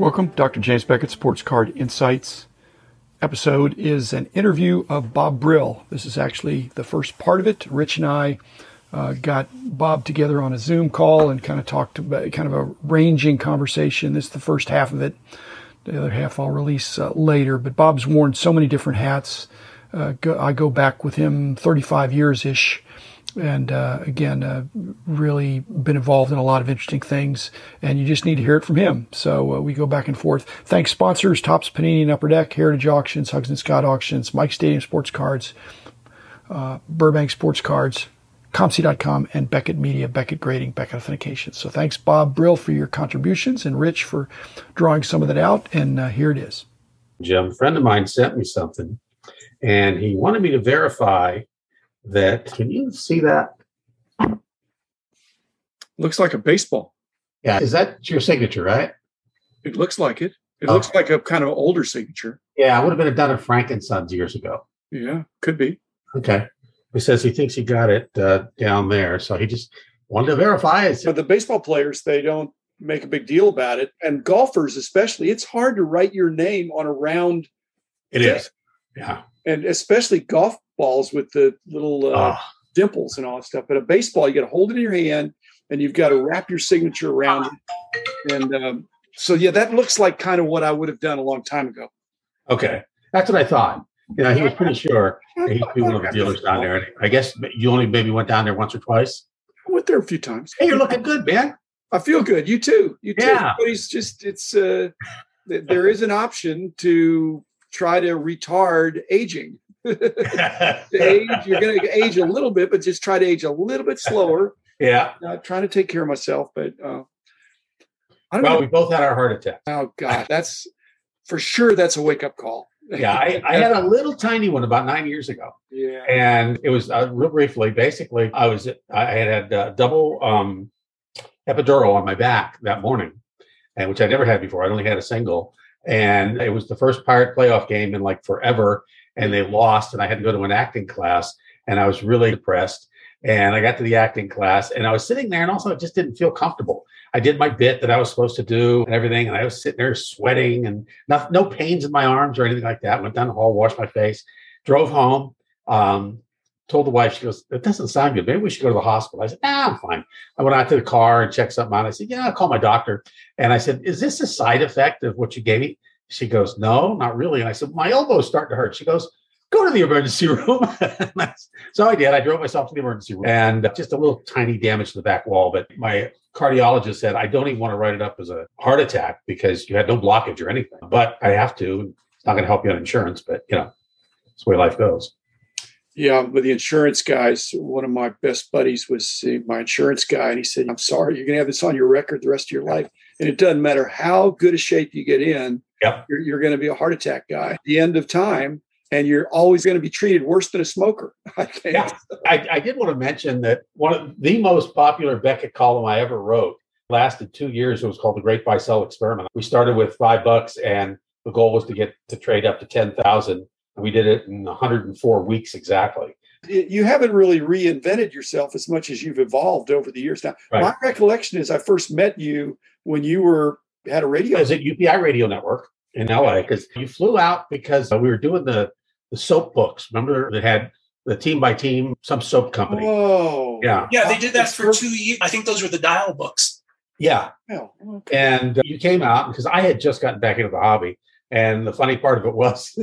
Welcome, Dr. James Beckett, Sports Card Insights. Episode is an interview of Bob Brill. This is actually the first part of it. Rich and I uh, got Bob together on a Zoom call and kind of talked about kind of a ranging conversation. This is the first half of it. The other half I'll release uh, later. But Bob's worn so many different hats. Uh, go, I go back with him 35 years ish and uh, again, uh, really been involved in a lot of interesting things. And you just need to hear it from him. So uh, we go back and forth. Thanks sponsors: Topps Panini and Upper Deck, Heritage Auctions, Huggins and Scott Auctions, Mike Stadium Sports Cards, uh, Burbank Sports Cards, COMC.com, and Beckett Media, Beckett Grading, Beckett Authentication. So thanks, Bob Brill, for your contributions, and Rich for drawing some of that out. And uh, here it is. Jim, a friend of mine sent me something, and he wanted me to verify that. Can you see that? Looks like a baseball. Yeah, is that your signature, right? It looks like it. It oh. looks like a kind of older signature. Yeah, I would have been done at Frank and Sons years ago. Yeah, could be. Okay. He says he thinks he got it uh, down there, so he just wanted to verify it. But the baseball players, they don't make a big deal about it, and golfers especially. It's hard to write your name on a round. It is. Yeah. And especially golf balls with the little uh, oh. dimples and all that stuff. But a baseball, you got to hold it in your hand and you've got to wrap your signature around it. And um, so, yeah, that looks like kind of what I would have done a long time ago. Okay. That's what I thought. You know, he was pretty sure he'd be one of the dealers down there. I guess you only maybe went down there once or twice. I went there a few times. Hey, you're looking good, man. I feel good. You too. You too. Yeah. But he's just, it's, uh, there is an option to try to retard aging. age, you're going to age a little bit, but just try to age a little bit slower. Yeah. Uh, trying to take care of myself, but uh, I don't well, know. we both had our heart attack. Oh God, that's for sure. That's a wake up call. yeah, I, I, had a little tiny one about nine years ago. Yeah, and it was uh, real briefly. Basically, I was I had had uh, double um, epidural on my back that morning, and which I never had before. I only had a single, and it was the first Pirate playoff game in like forever and they lost and I had to go to an acting class and I was really depressed. And I got to the acting class and I was sitting there and also I just didn't feel comfortable. I did my bit that I was supposed to do and everything. And I was sitting there sweating and not, no pains in my arms or anything like that. Went down the hall, washed my face, drove home. Um, told the wife, she goes, It doesn't sound good. Maybe we should go to the hospital. I said, Nah, I'm fine. I went out to the car and checked something out. I said, Yeah, I'll call my doctor. And I said, Is this a side effect of what you gave me? She goes, No, not really. And I said, My elbow's starting to hurt. She goes, Go to the emergency room. so I did. I drove myself to the emergency room and just a little tiny damage to the back wall. But my cardiologist said, I don't even want to write it up as a heart attack because you had no blockage or anything. But I have to. It's not going to help you on insurance, but you know, it's the way life goes. Yeah, with the insurance guys, one of my best buddies was uh, my insurance guy, and he said, "I'm sorry, you're going to have this on your record the rest of your life, and it doesn't matter how good a shape you get in. Yep. You're, you're going to be a heart attack guy. At the end of time, and you're always going to be treated worse than a smoker. I think. Yeah, I, I did want to mention that one of the most popular Beckett column I ever wrote lasted two years. It was called the Great Buy Sell Experiment. We started with five bucks, and the goal was to get to trade up to ten thousand. We did it in 104 weeks exactly. You haven't really reinvented yourself as much as you've evolved over the years. Now, right. my recollection is I first met you when you were had a radio. Is it UPI Radio Network in LA because you flew out because we were doing the the soap books. Remember that had the team by team, some soap company. Oh, yeah, yeah. They did that for two years. I think those were the dial books. Yeah, oh, okay. and uh, you came out because I had just gotten back into the hobby. And the funny part of it was,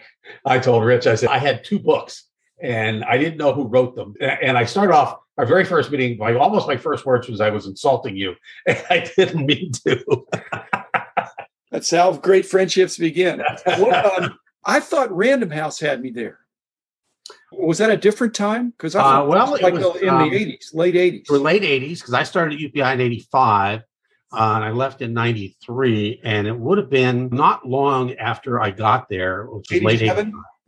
I told Rich, I said I had two books, and I didn't know who wrote them. And I started off our very first meeting. My almost my first words was I was insulting you, and I didn't mean to. That's how great friendships begin. Um, I thought Random House had me there. Was that a different time? Because I uh, well, like was, in um, the eighties, late eighties. For late eighties, because I started at UPI in eighty five, uh, and I left in ninety three, and it would have been not long after I got there, which was late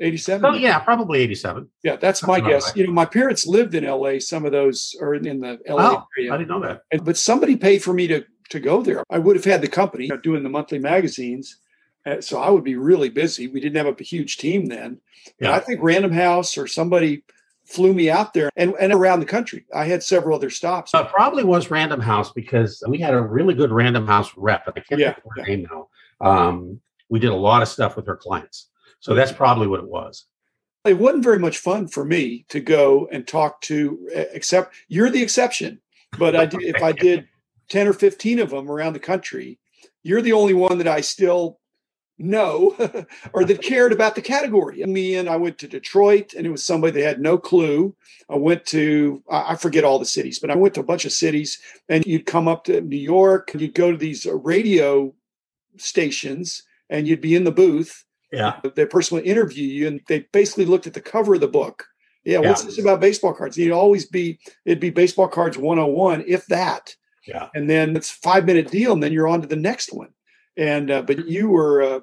87? Oh, yeah, probably 87. Yeah, that's my guess. Right. You know, my parents lived in LA. Some of those are in the LA oh, area. I didn't know that. And, but somebody paid for me to to go there. I would have had the company doing the monthly magazines uh, so I would be really busy. We didn't have a huge team then. Yeah. I think Random House or somebody flew me out there and, and around the country. I had several other stops. Uh, probably was Random House because we had a really good Random House rep. I can't yeah, yeah. name now. um, we did a lot of stuff with her clients. So that's probably what it was. It wasn't very much fun for me to go and talk to, except you're the exception. But I did, if I did 10 or 15 of them around the country, you're the only one that I still know or that cared about the category. Me and I went to Detroit and it was somebody that had no clue. I went to, I forget all the cities, but I went to a bunch of cities and you'd come up to New York and you'd go to these uh, radio stations and you'd be in the booth. Yeah. The person would interview you and they basically looked at the cover of the book. Yeah, yeah. what's this about baseball cards? You'd always be, it'd be baseball cards 101, if that. Yeah. And then it's five minute deal and then you're on to the next one. And, uh, but you were, uh,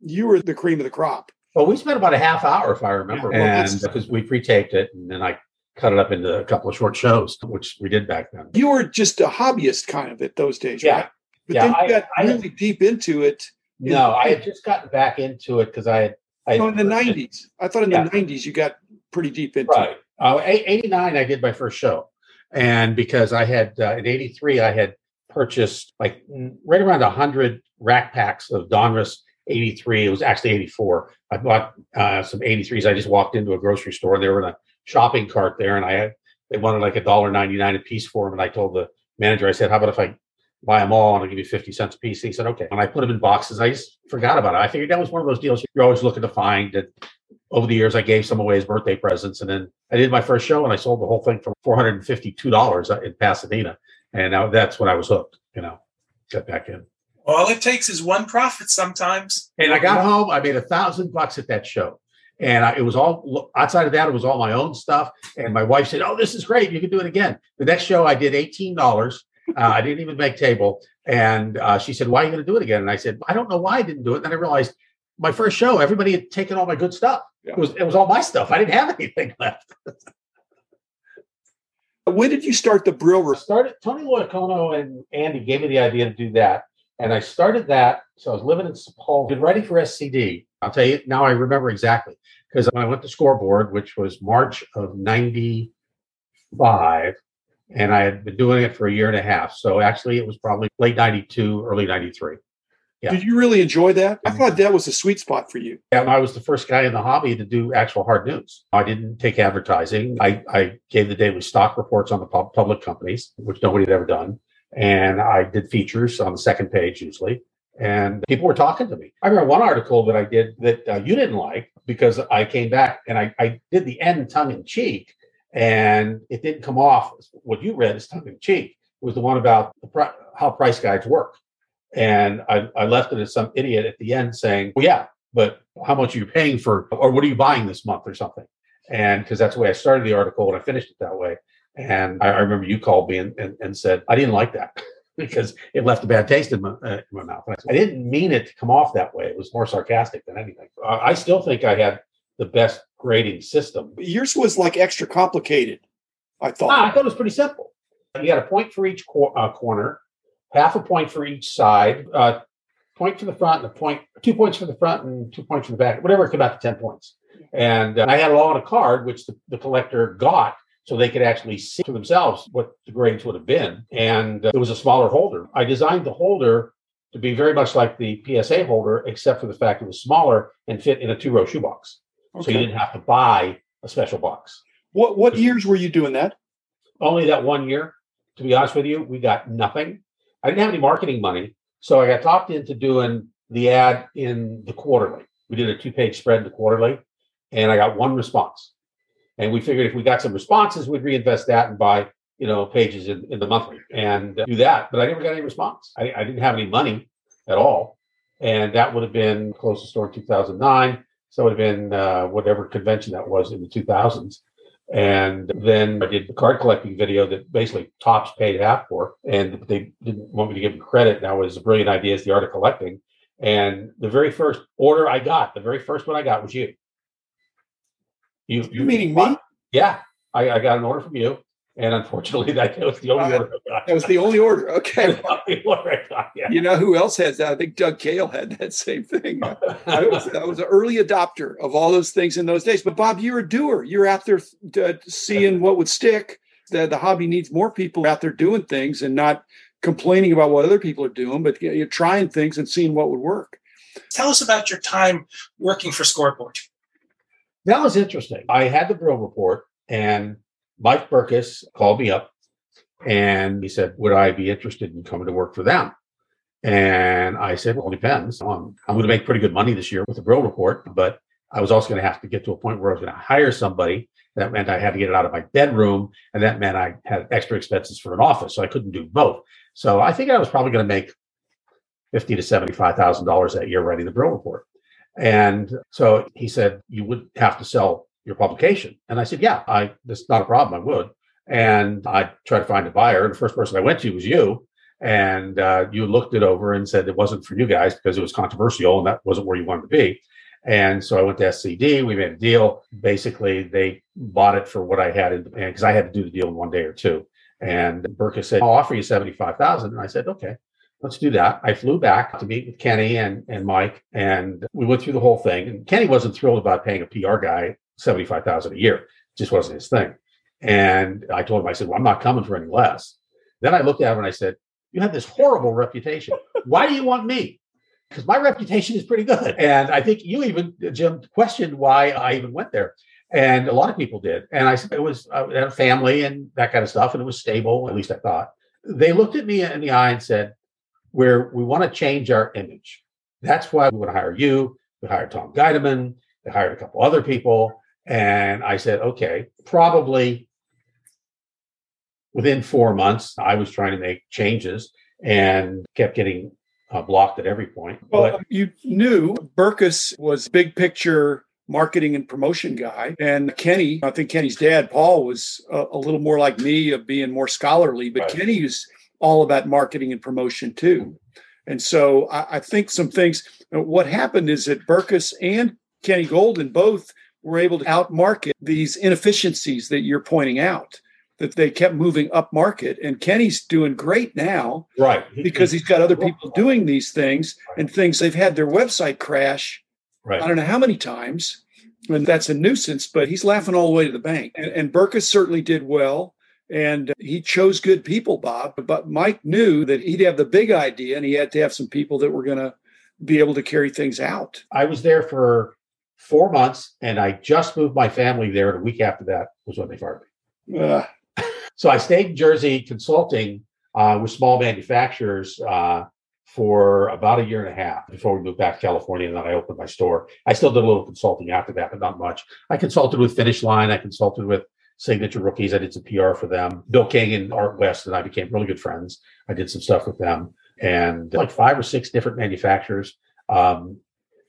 you were the cream of the crop. Well, we spent about a half hour, if I remember, yeah, and because we pre-taped it, and then I cut it up into a couple of short shows, which we did back then. You were just a hobbyist kind of at those days, yeah. right? But yeah, then you got I, really I, deep into it. No, I had just gotten back into it because I had. I no, in the nineties. I thought in yeah. the nineties you got pretty deep into right. it. Uh, 89, I did my first show. And because I had, uh, in 83, I had purchased like right around 100 rack packs of Donruss 83. It was actually 84. I bought uh, some 83s. I just walked into a grocery store. And they were in a shopping cart there, and I had they wanted like a dollar ninety nine a piece for them. And I told the manager, I said, "How about if I buy them all and I'll give you 50 cents a piece?" He said, "Okay." And I put them in boxes. I just forgot about it. I figured that was one of those deals you're always looking to find. And over the years, I gave some away as birthday presents, and then I did my first show, and I sold the whole thing for 452 dollars in Pasadena, and now that's when I was hooked. You know, got back in. All it takes is one profit sometimes. And I got home, I made a thousand bucks at that show. And I, it was all outside of that, it was all my own stuff. And my wife said, Oh, this is great. You can do it again. The next show, I did $18. Uh, I didn't even make table. And uh, she said, Why are you going to do it again? And I said, I don't know why I didn't do it. And then I realized my first show, everybody had taken all my good stuff. Yeah. It was it was all my stuff. I didn't have anything left. When did you start the Brill? Started Tony Loicono and Andy gave me the idea to do that. And I started that. So I was living in Sepulveda, been writing for SCD. I'll tell you now, I remember exactly because when I went to scoreboard, which was March of 95, and I had been doing it for a year and a half. So actually, it was probably late 92, early 93. Yeah. Did you really enjoy that? I thought that was a sweet spot for you. Yeah, I was the first guy in the hobby to do actual hard news. I didn't take advertising. I, I gave the daily stock reports on the public companies, which nobody had ever done and I did features on the second page usually. And people were talking to me. I remember one article that I did that uh, you didn't like because I came back and I, I did the end tongue in cheek, and it didn't come off what you read as tongue in cheek. It was the one about the how price guides work. And I, I left it as some idiot at the end saying, well, yeah, but how much are you paying for, or what are you buying this month or something? And because that's the way I started the article and I finished it that way. And I, I remember you called me and, and, and, said, I didn't like that because it left a bad taste in my, uh, in my mouth. I, said, I, didn't mean it to come off that way. It was more sarcastic than anything. I, I still think I had the best grading system. Yours was like extra complicated, I thought. Ah, I thought it was pretty simple. You had a point for each cor- uh, corner, half a point for each side, uh, point for the front, and a point, two points for the front, and two points for the back, whatever it came out to 10 points. And uh, I had it all on a card, which the, the collector got so they could actually see for themselves what the grades would have been. And uh, it was a smaller holder. I designed the holder to be very much like the PSA holder, except for the fact it was smaller and fit in a two row shoebox. Okay. So you didn't have to buy a special box. What what years were you doing that? Only that one year. To be honest with you, we got nothing. I didn't have any marketing money. So I got talked into doing the ad in the quarterly. We did a two page spread in the quarterly, and I got one response. And we figured if we got some responses, we'd reinvest that and buy, you know, pages in, in the monthly and uh, do that. But I never got any response. I, I, didn't have any money at all. And that would have been close to store in 2009. So it would have been uh, whatever convention that was in the 2000s. And then I did the card collecting video that basically Topps paid half for, and they didn't want me to give them credit. That was a brilliant idea, is the art of collecting. And the very first order I got, the very first one I got was you. You, you meaning me? Yeah, I, I, got an order from you, and unfortunately, that was the only uh, order. That was the only order. Okay. order got, yeah. You know who else has that? I think Doug Cahill had that same thing. I, was, I was an early adopter of all those things in those days. But Bob, you're a doer. You're out there uh, seeing what would stick. The, the hobby needs more people out there doing things and not complaining about what other people are doing, but you're trying things and seeing what would work. Tell us about your time working for Scoreboard. That was interesting. I had the Brill report, and Mike Berkus called me up and he said, Would I be interested in coming to work for them? And I said, Well, it depends. I'm, I'm going to make pretty good money this year with the Brill report, but I was also going to have to get to a point where I was going to hire somebody. That meant I had to get it out of my bedroom, and that meant I had extra expenses for an office, so I couldn't do both. So I think I was probably going to make fifty to seventy-five thousand dollars that year writing the Brill report. And so he said, "You would have to sell your publication," and I said, "Yeah, I. That's not a problem. I would." And I tried to find a buyer. The first person I went to was you, and uh, you looked it over and said it wasn't for you guys because it was controversial and that wasn't where you wanted to be. And so I went to SCD. We made a deal. Basically, they bought it for what I had in the band because I had to do the deal in one day or two. And Berkus said, "I'll offer you seventy-five thousand. And I said, "Okay, let's do that." I flew back to meet with Kenny and and Mike, and we went through the whole thing. And Kenny wasn't thrilled about paying a PR guy seventy-five thousand a year. Just wasn't his thing. And I told him, I said, "Well, I'm not coming for any less." Then I looked at him and I said, "You have this horrible reputation. Why do you want me?" because my reputation is pretty good. And I think you even, Jim, questioned why I even went there. And a lot of people did. And I said it was uh, had a family and that kind of stuff, and it was stable, at least I thought. They looked at me in the eye and said, Where we want to change our image. That's why we want to hire you. We hired Tom Guideman. They hired a couple other people. And I said, okay, probably within four months, I was trying to make changes and kept getting uh, blocked at every point. Well, but, you knew Berkus was big picture marketing and promotion guy, and Kenny. I think Kenny's dad, Paul, was a, a little more like me of being more scholarly, but right. Kenny was all about marketing and promotion too. And so I, I think some things. What happened is that Berkus and Kenny Goldin both were able to outmarket these inefficiencies that you're pointing out that they kept moving up market. And Kenny's doing great now. Right. Because he's got other people doing these things and things they've had their website crash. Right. I don't know how many times. And that's a nuisance, but he's laughing all the way to the bank. And, and certainly did well. And he chose good people, Bob. But Mike knew that he'd have the big idea and he had to have some people that were going to be able to carry things out. I was there for four months and I just moved my family there. And a week after that was when they fired me. Uh, so I stayed in Jersey consulting uh, with small manufacturers uh, for about a year and a half before we moved back to California. And then I opened my store. I still did a little consulting after that, but not much. I consulted with Finish Line. I consulted with Signature Rookies. I did some PR for them. Bill King and Art West and I became really good friends. I did some stuff with them and like five or six different manufacturers. Um,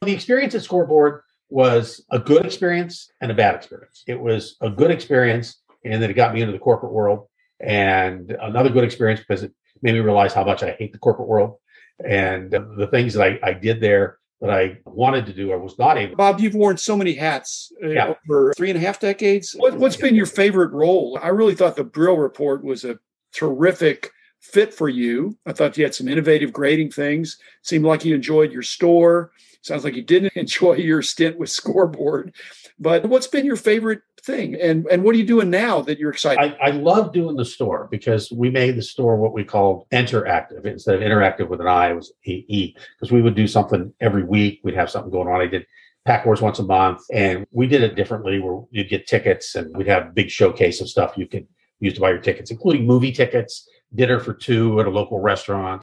the experience at Scoreboard was a good experience and a bad experience. It was a good experience and then it got me into the corporate world. And another good experience because it made me realize how much I hate the corporate world and the things that I, I did there that I wanted to do, I was not able. Bob, you've worn so many hats uh, yeah. for three and a half decades. What, has been your favorite role? I really thought the Brill Report was a terrific fit for you. I thought you had some innovative grading things. Seemed like you enjoyed your store. Sounds like you didn't enjoy your stint with Scoreboard. But what's been your favorite thing? And and what are you doing now that you're excited? I, I love doing the store because we made the store what we called interactive instead of interactive with an I. It was E because we would do something every week. We'd have something going on. I did Pack Wars once a month, and we did it differently. Where you'd get tickets, and we'd have big showcase of stuff you could use to buy your tickets, including movie tickets, dinner for two at a local restaurant,